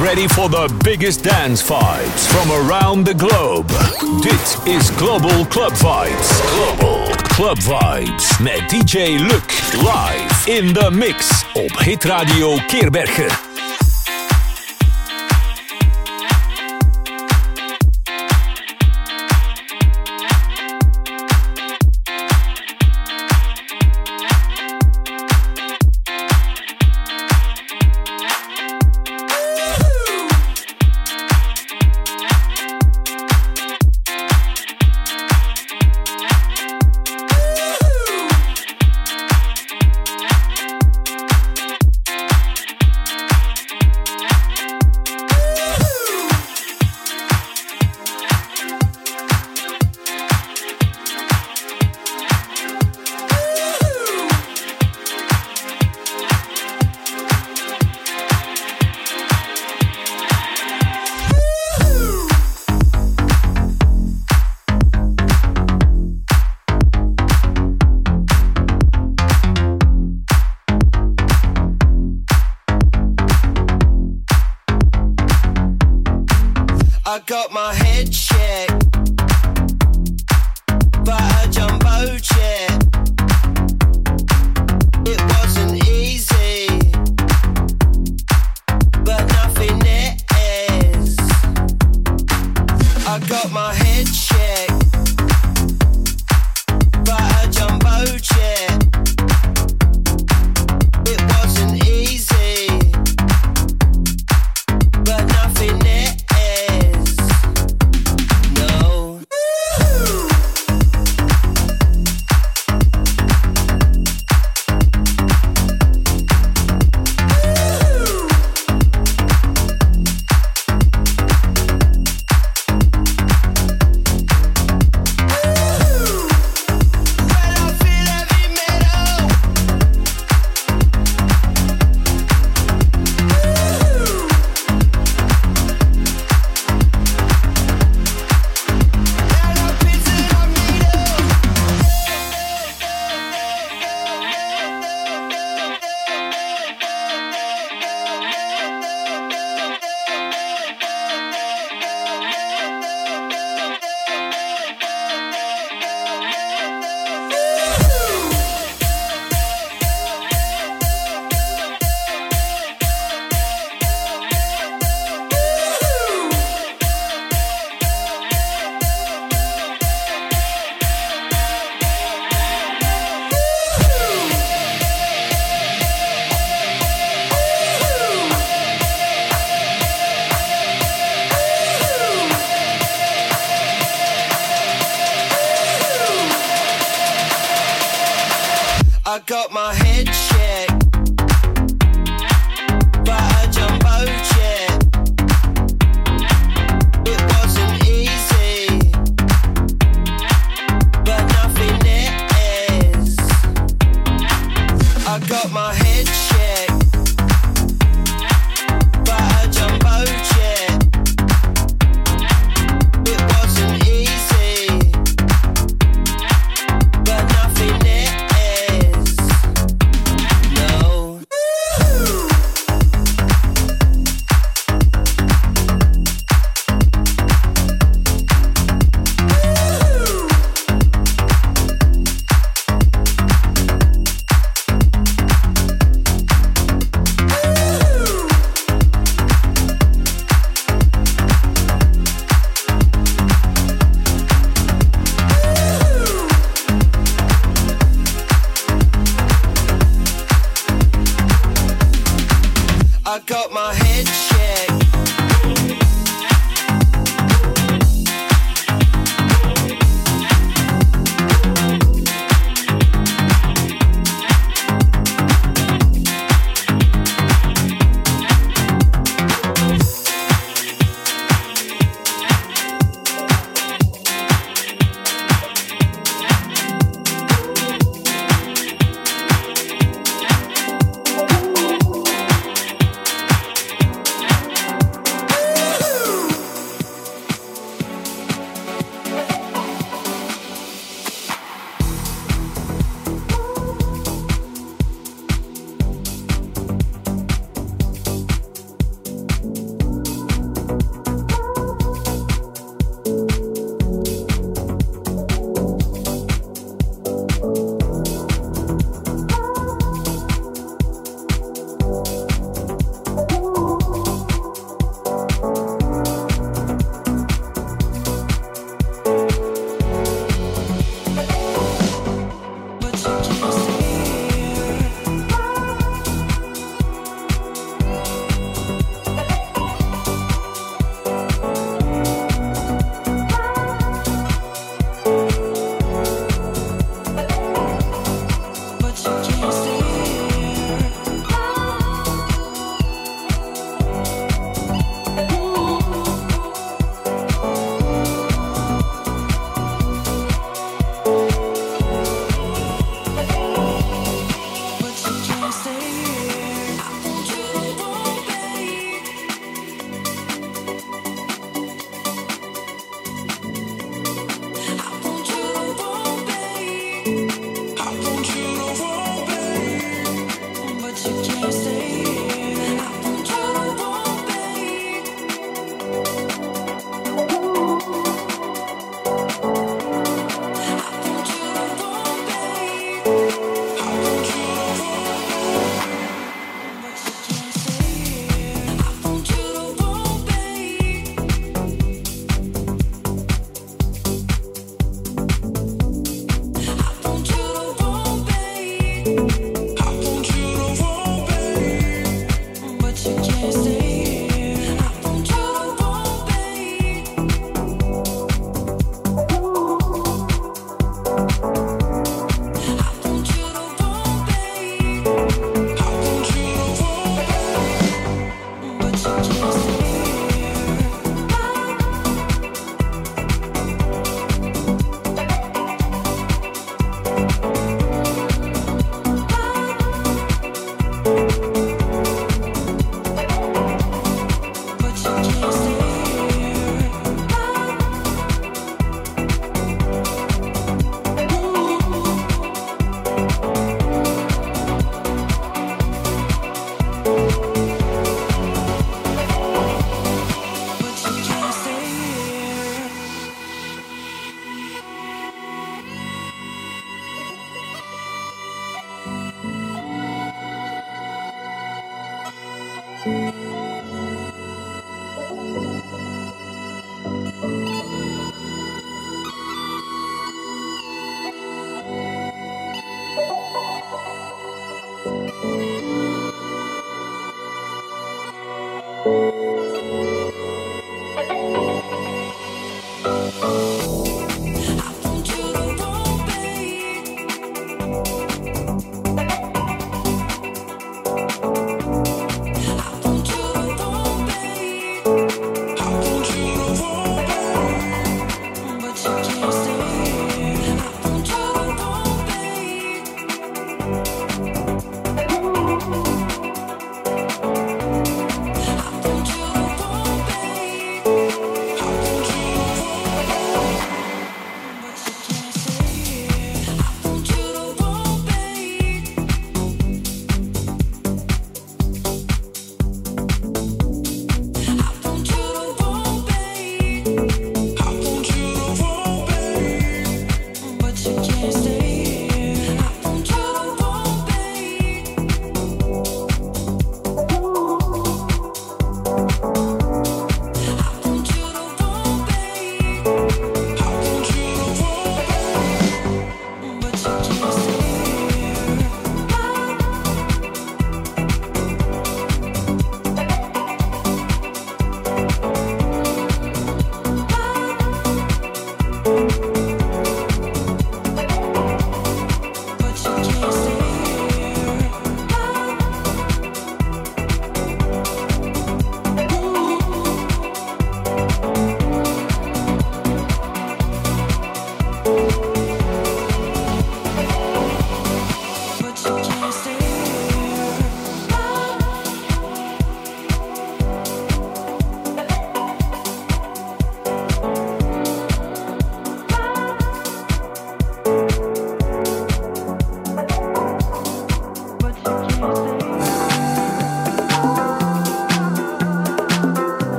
ready for the biggest dance vibes from around the globe. Dit is Global Club Vibes. Global Club Vibes met DJ Luc live in the mix op Hitradio Keerbergen.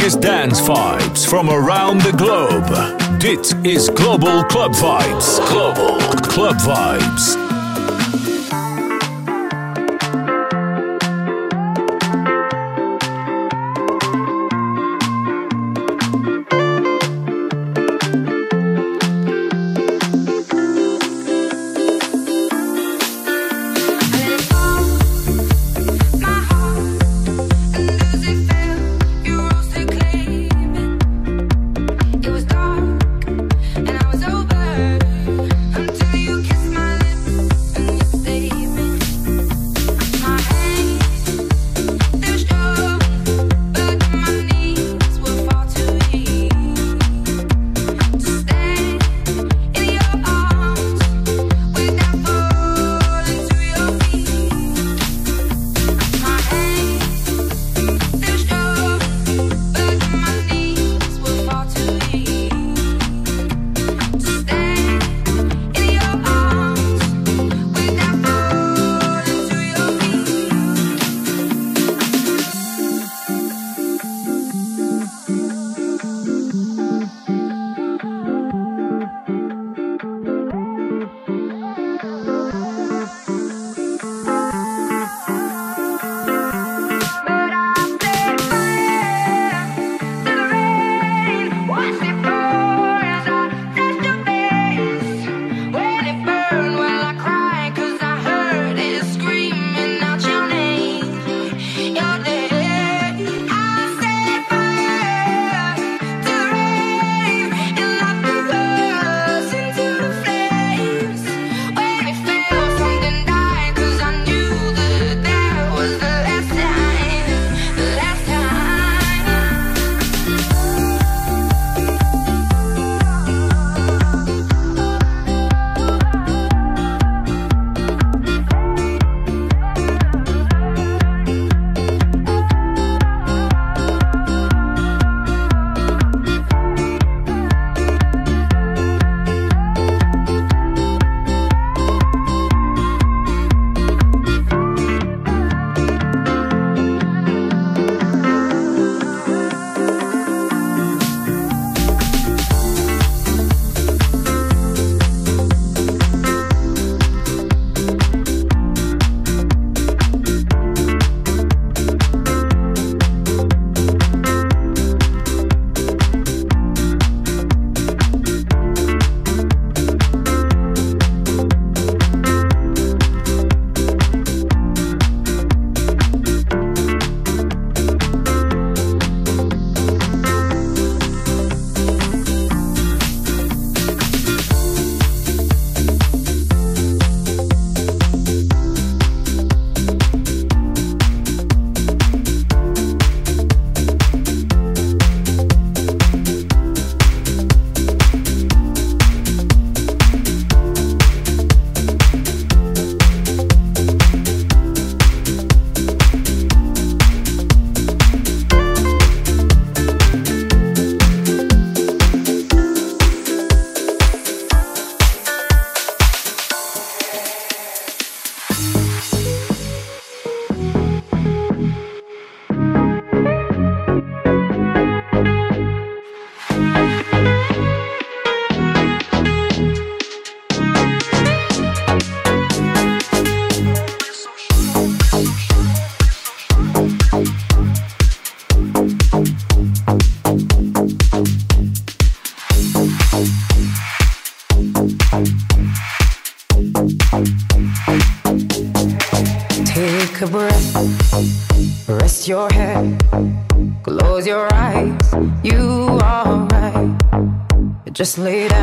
Biggest dance vibes from around the globe. Dit is Global Club Vibes. Global Club Vibes. Just lay down.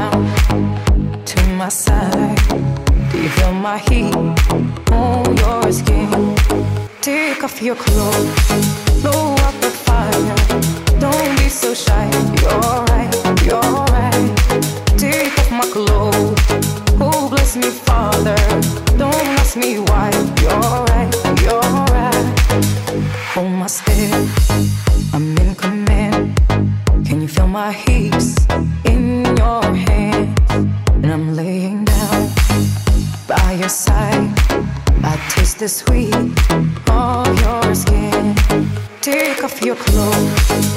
Thank you.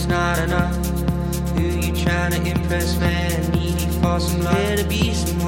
it's not enough. Who you trying to impress, man? Needy for some love. Better be some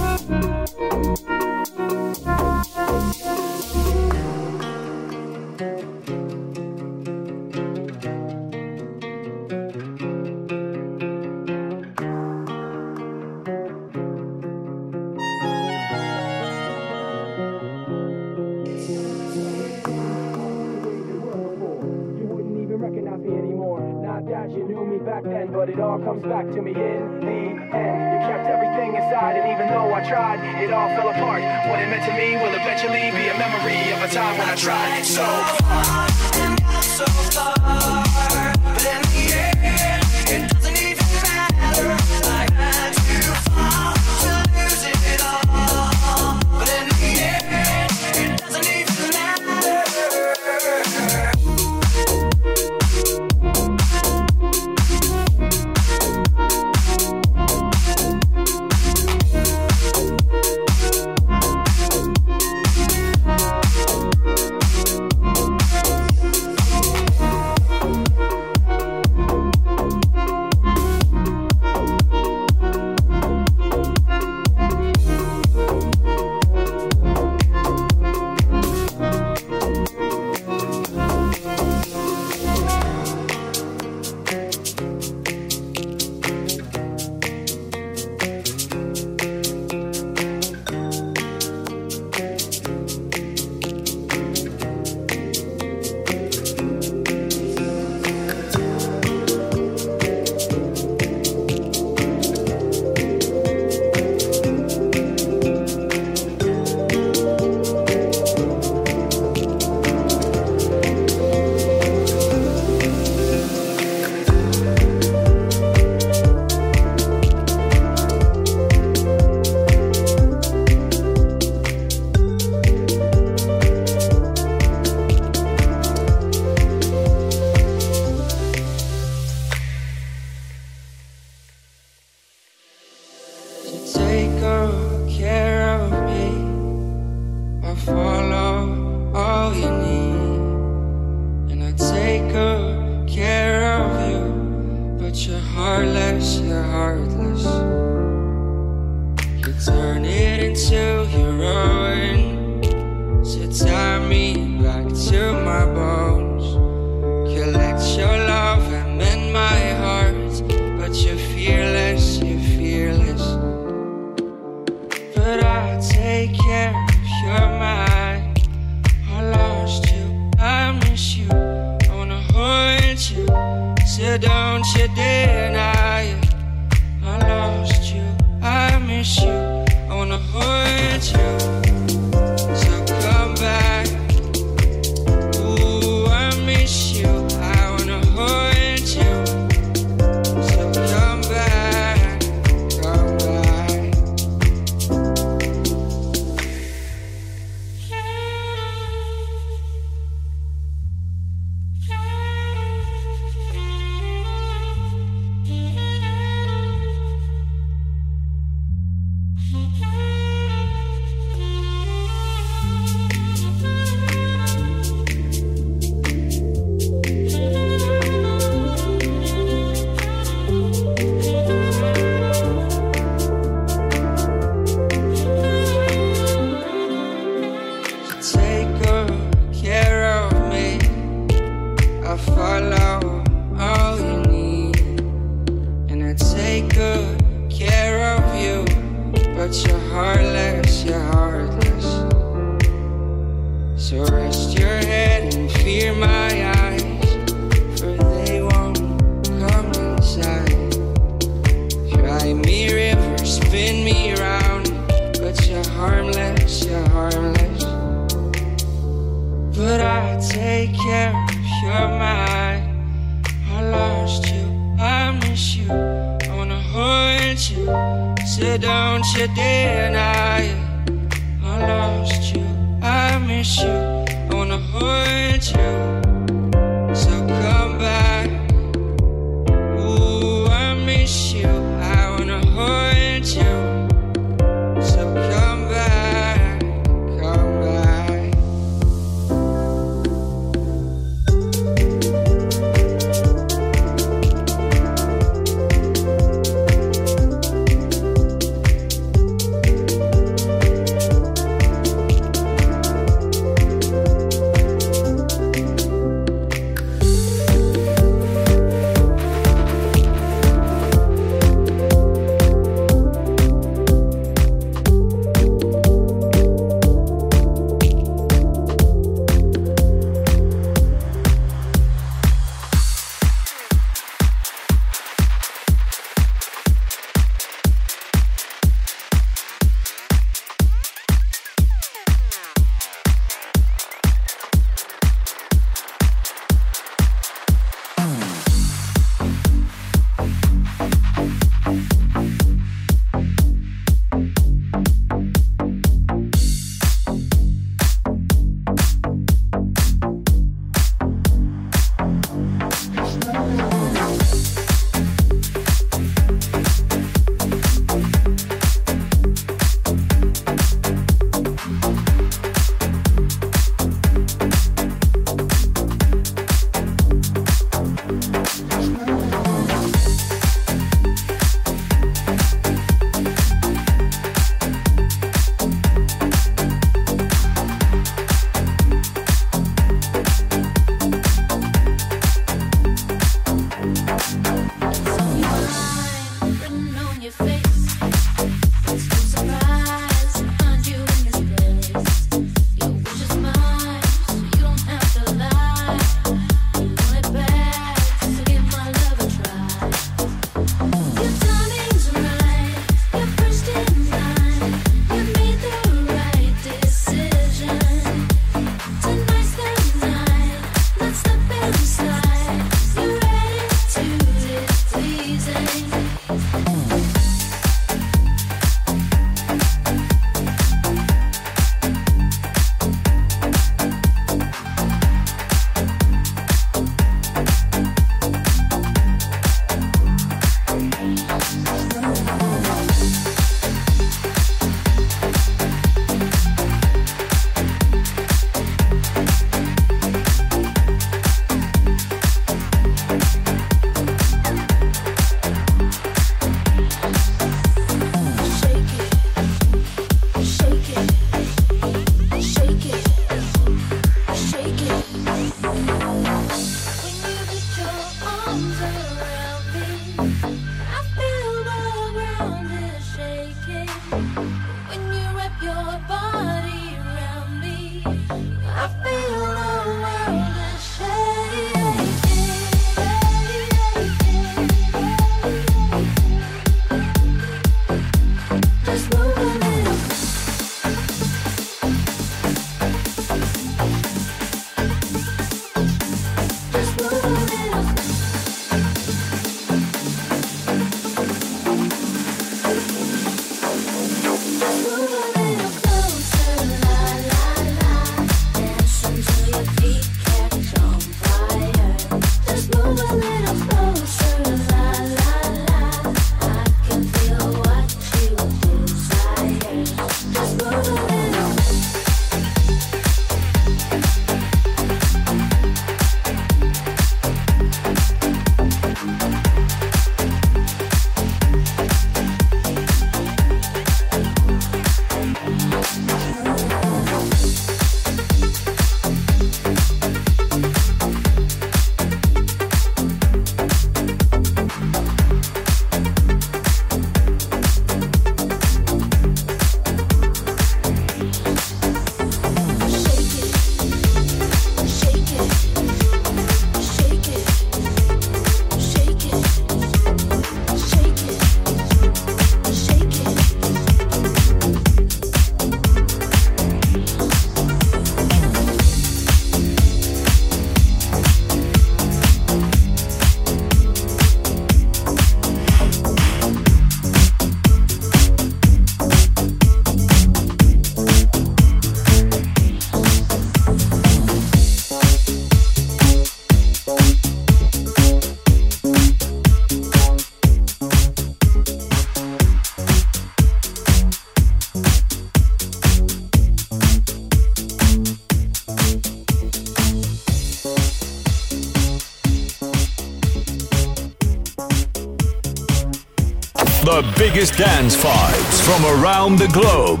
biggest dance vibes from around the globe.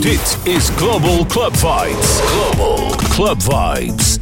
Dit is Global Club Vibes. Global Club Vibes.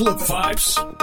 Club Vibes.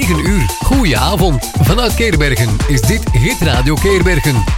9 uur. Goedenavond. Vanuit Keerbergen is dit Hit Radio Keerbergen.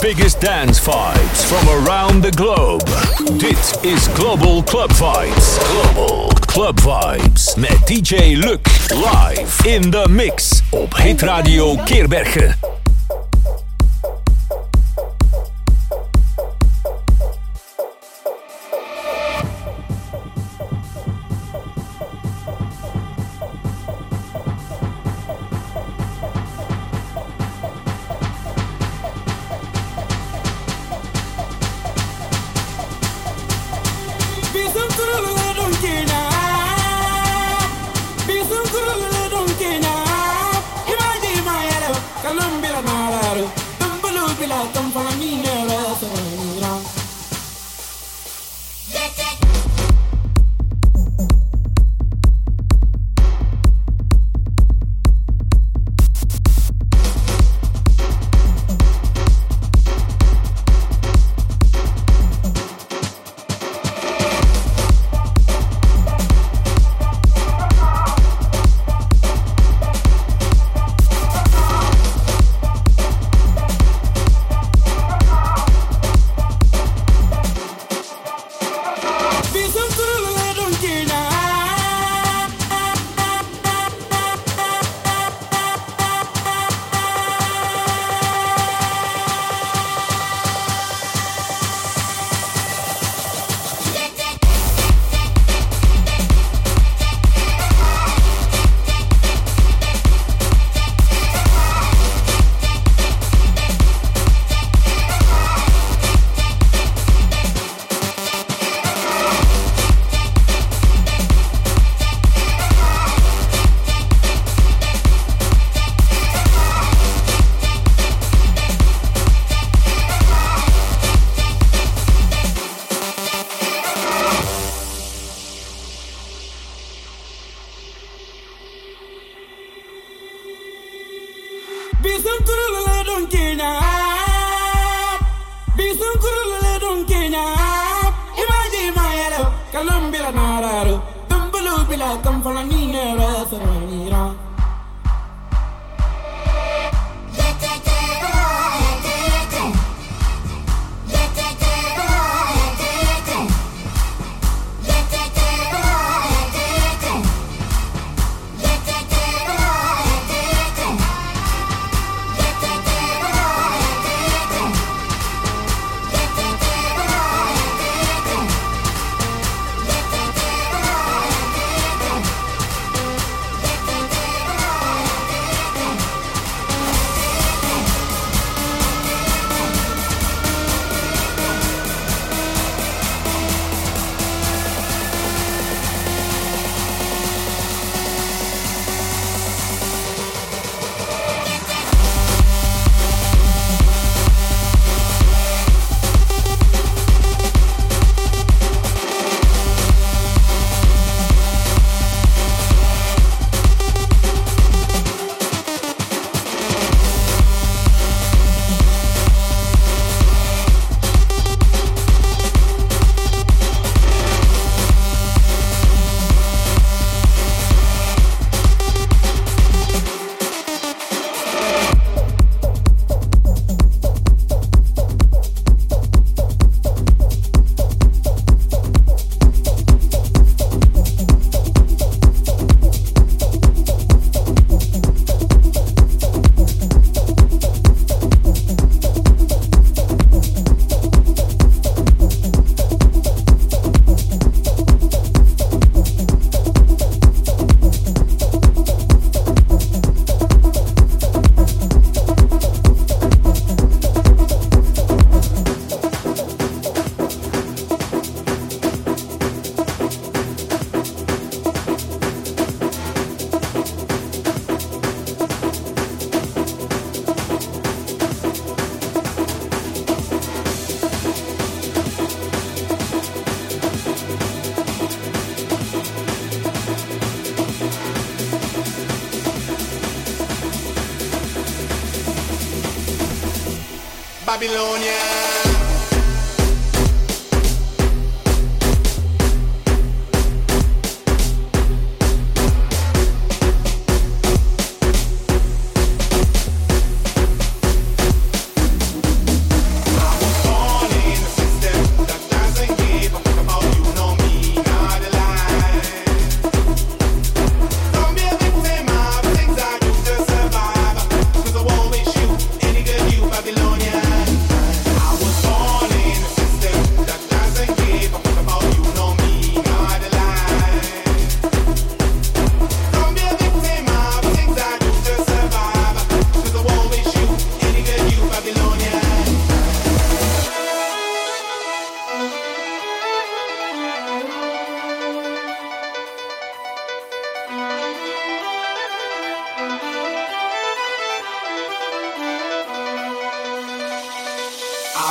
Biggest dance vibes from around the globe. Dit is Global Club Vibes. Global Club Vibes met DJ Luc live in the mix op Hit Radio Keerbergen.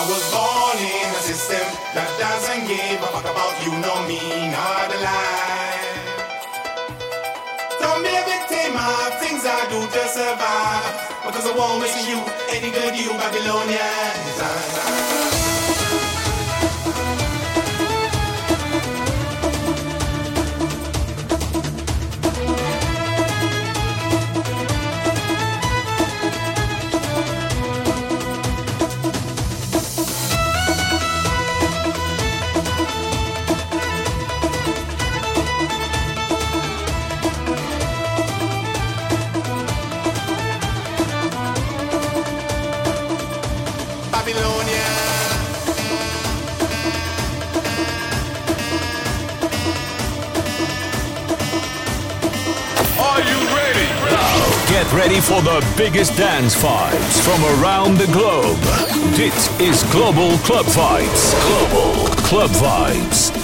was born in a system that doesn't give a fuck about you, no me, not a lie. Don't be a victim of things I do to survive, because I won't miss you any good, you Babylonians. ready for the biggest dance vibes from around the globe. It is is Global Club Vibes. Global Club Vibes.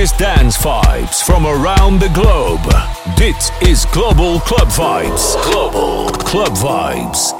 Biggest dance vibes from around the globe. Dit is Global Club Vibes. Global Club Vibes.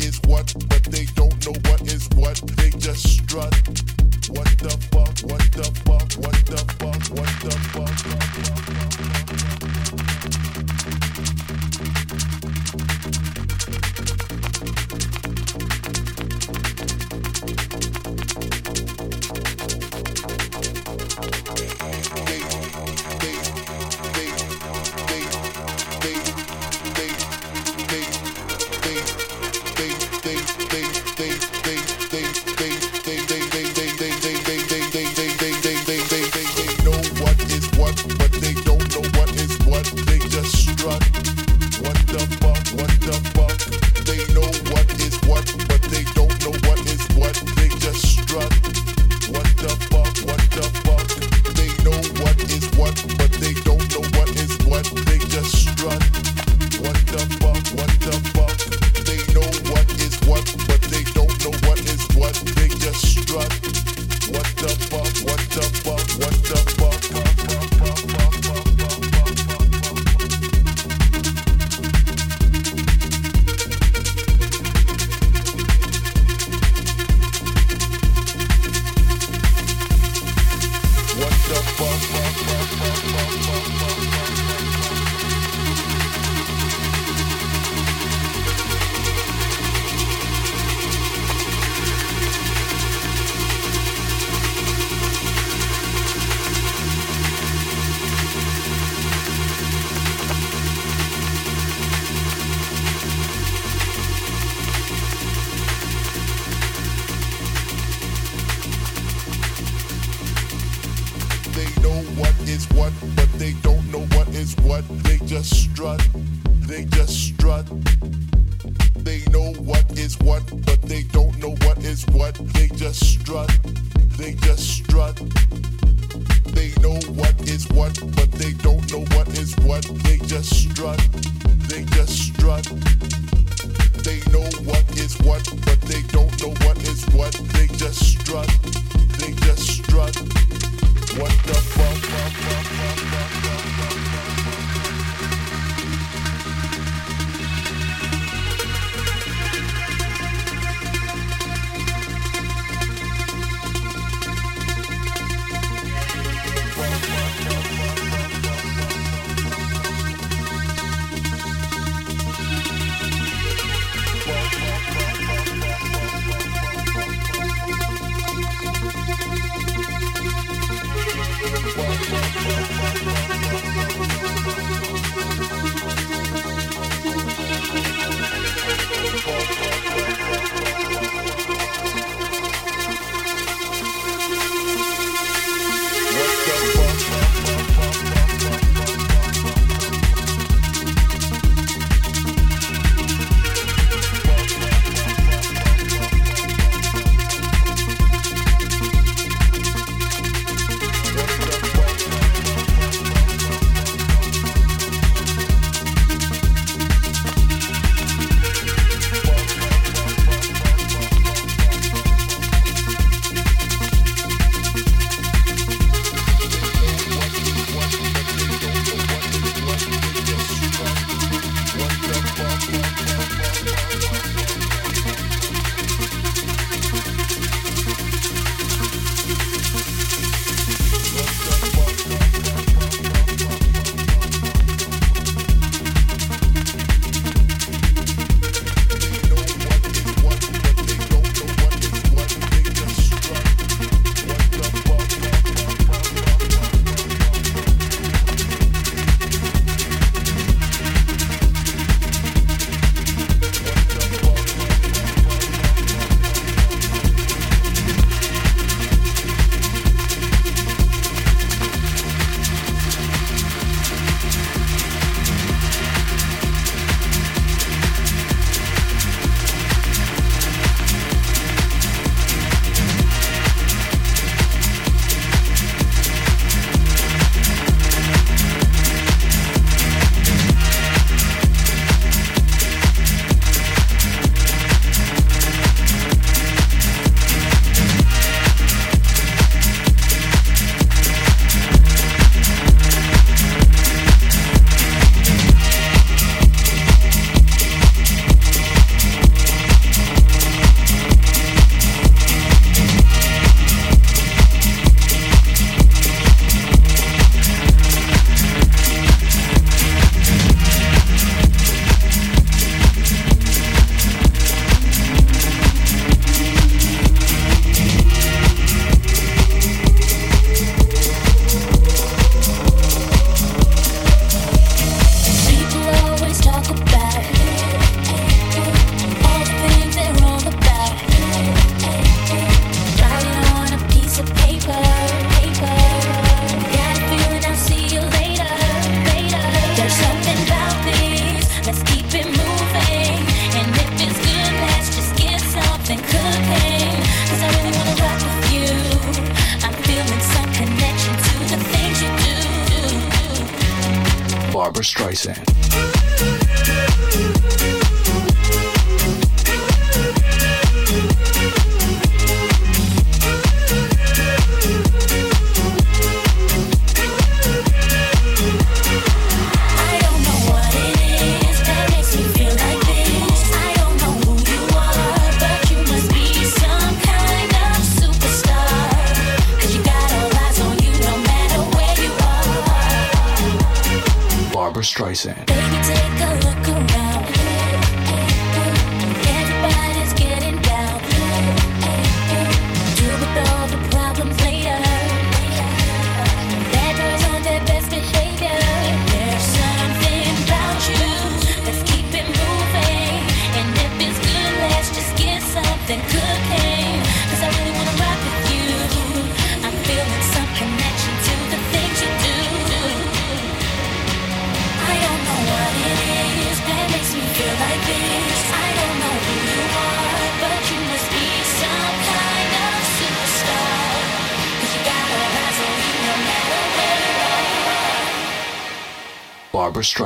is what, but they don't know what is what. They just strut. What the fuck? What the fuck? What the fuck? What the fuck? What the fuck?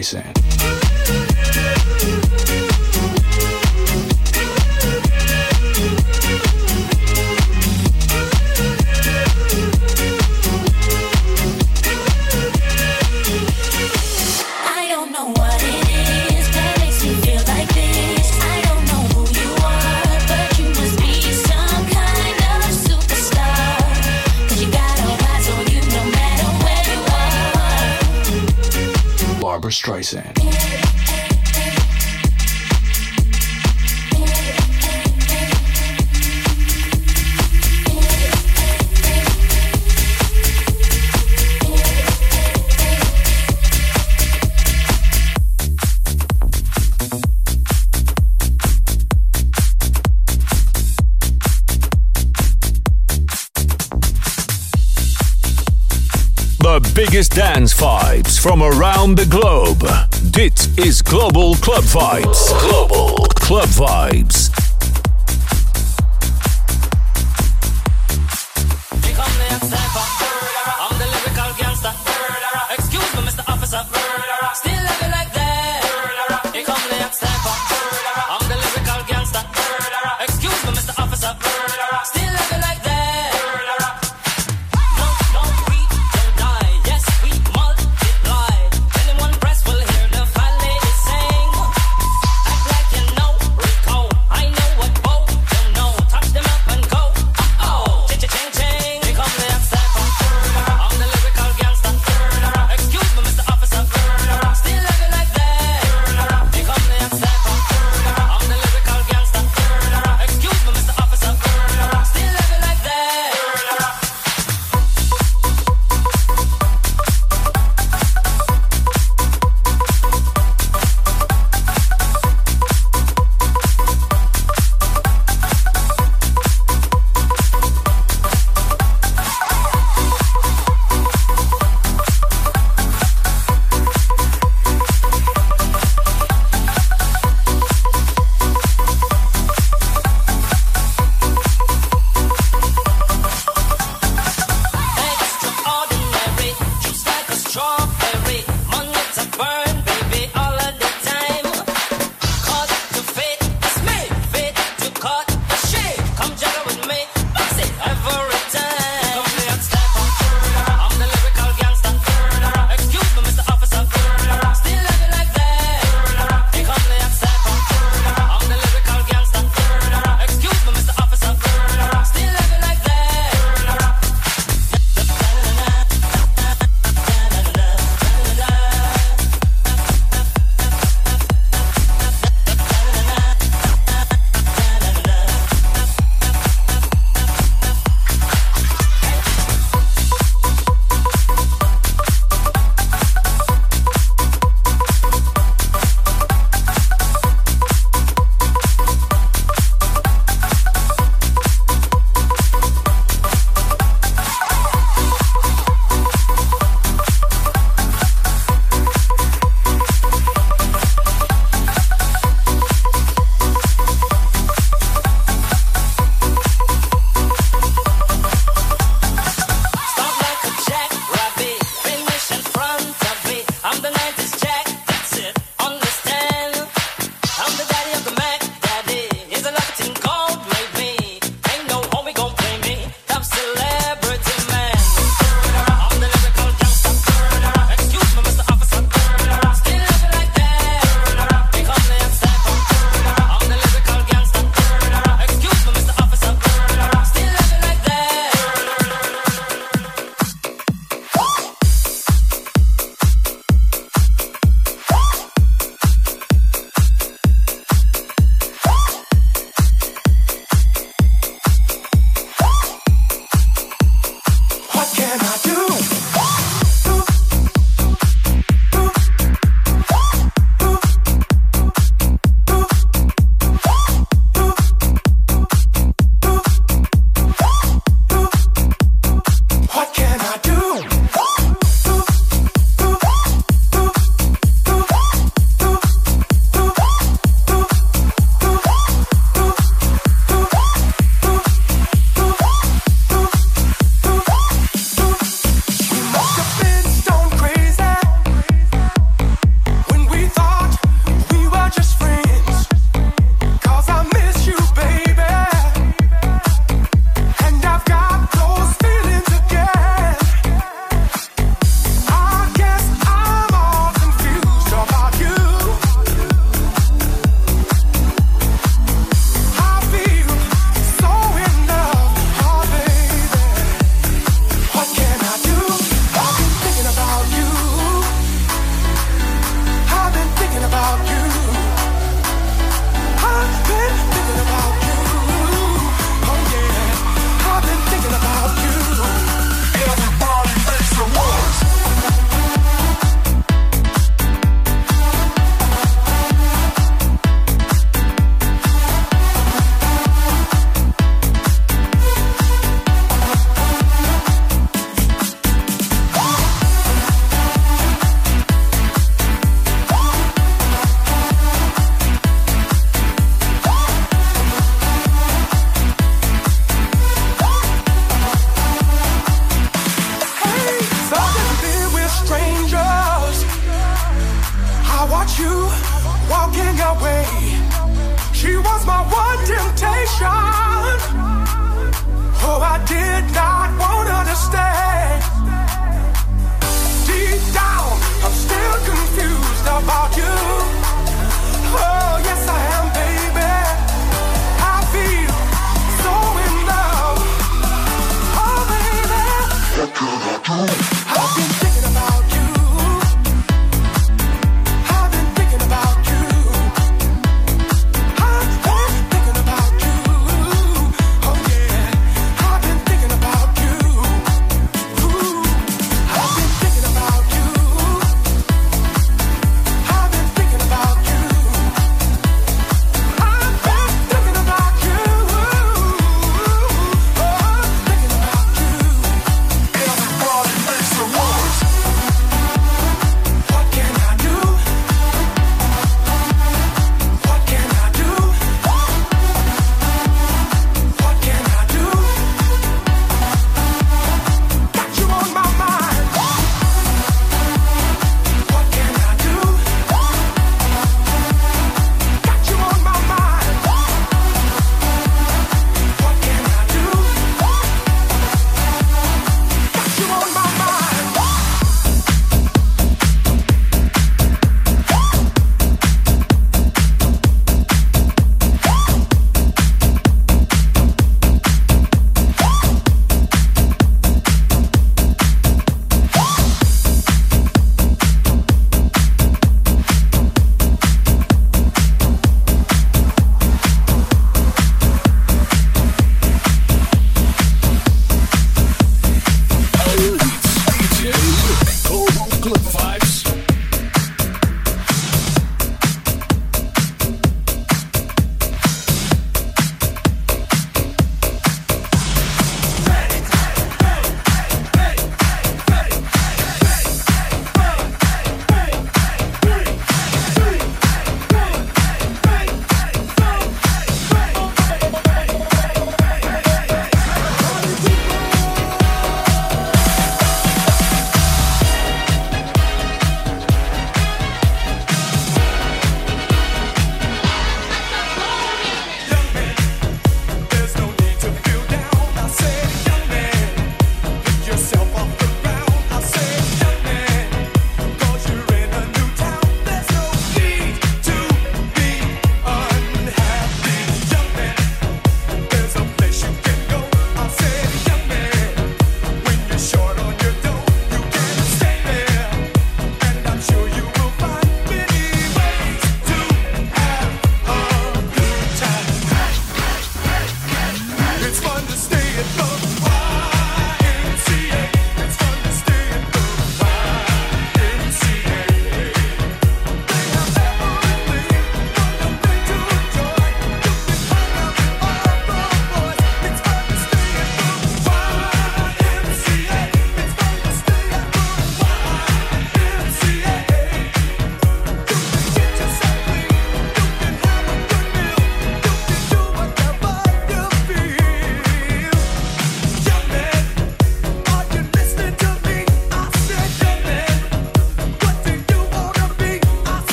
Streisand. Streisand. Biggest dance vibes from around the globe. Dit is Global Club Vibes. Global Club Vibes.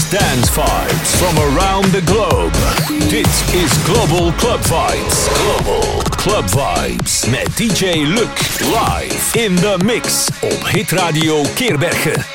Dance vibes from around the globe. Dit is Global Club Vibes. Global Club Vibes met DJ Luc live in the mix op Hit Radio Keerbergen.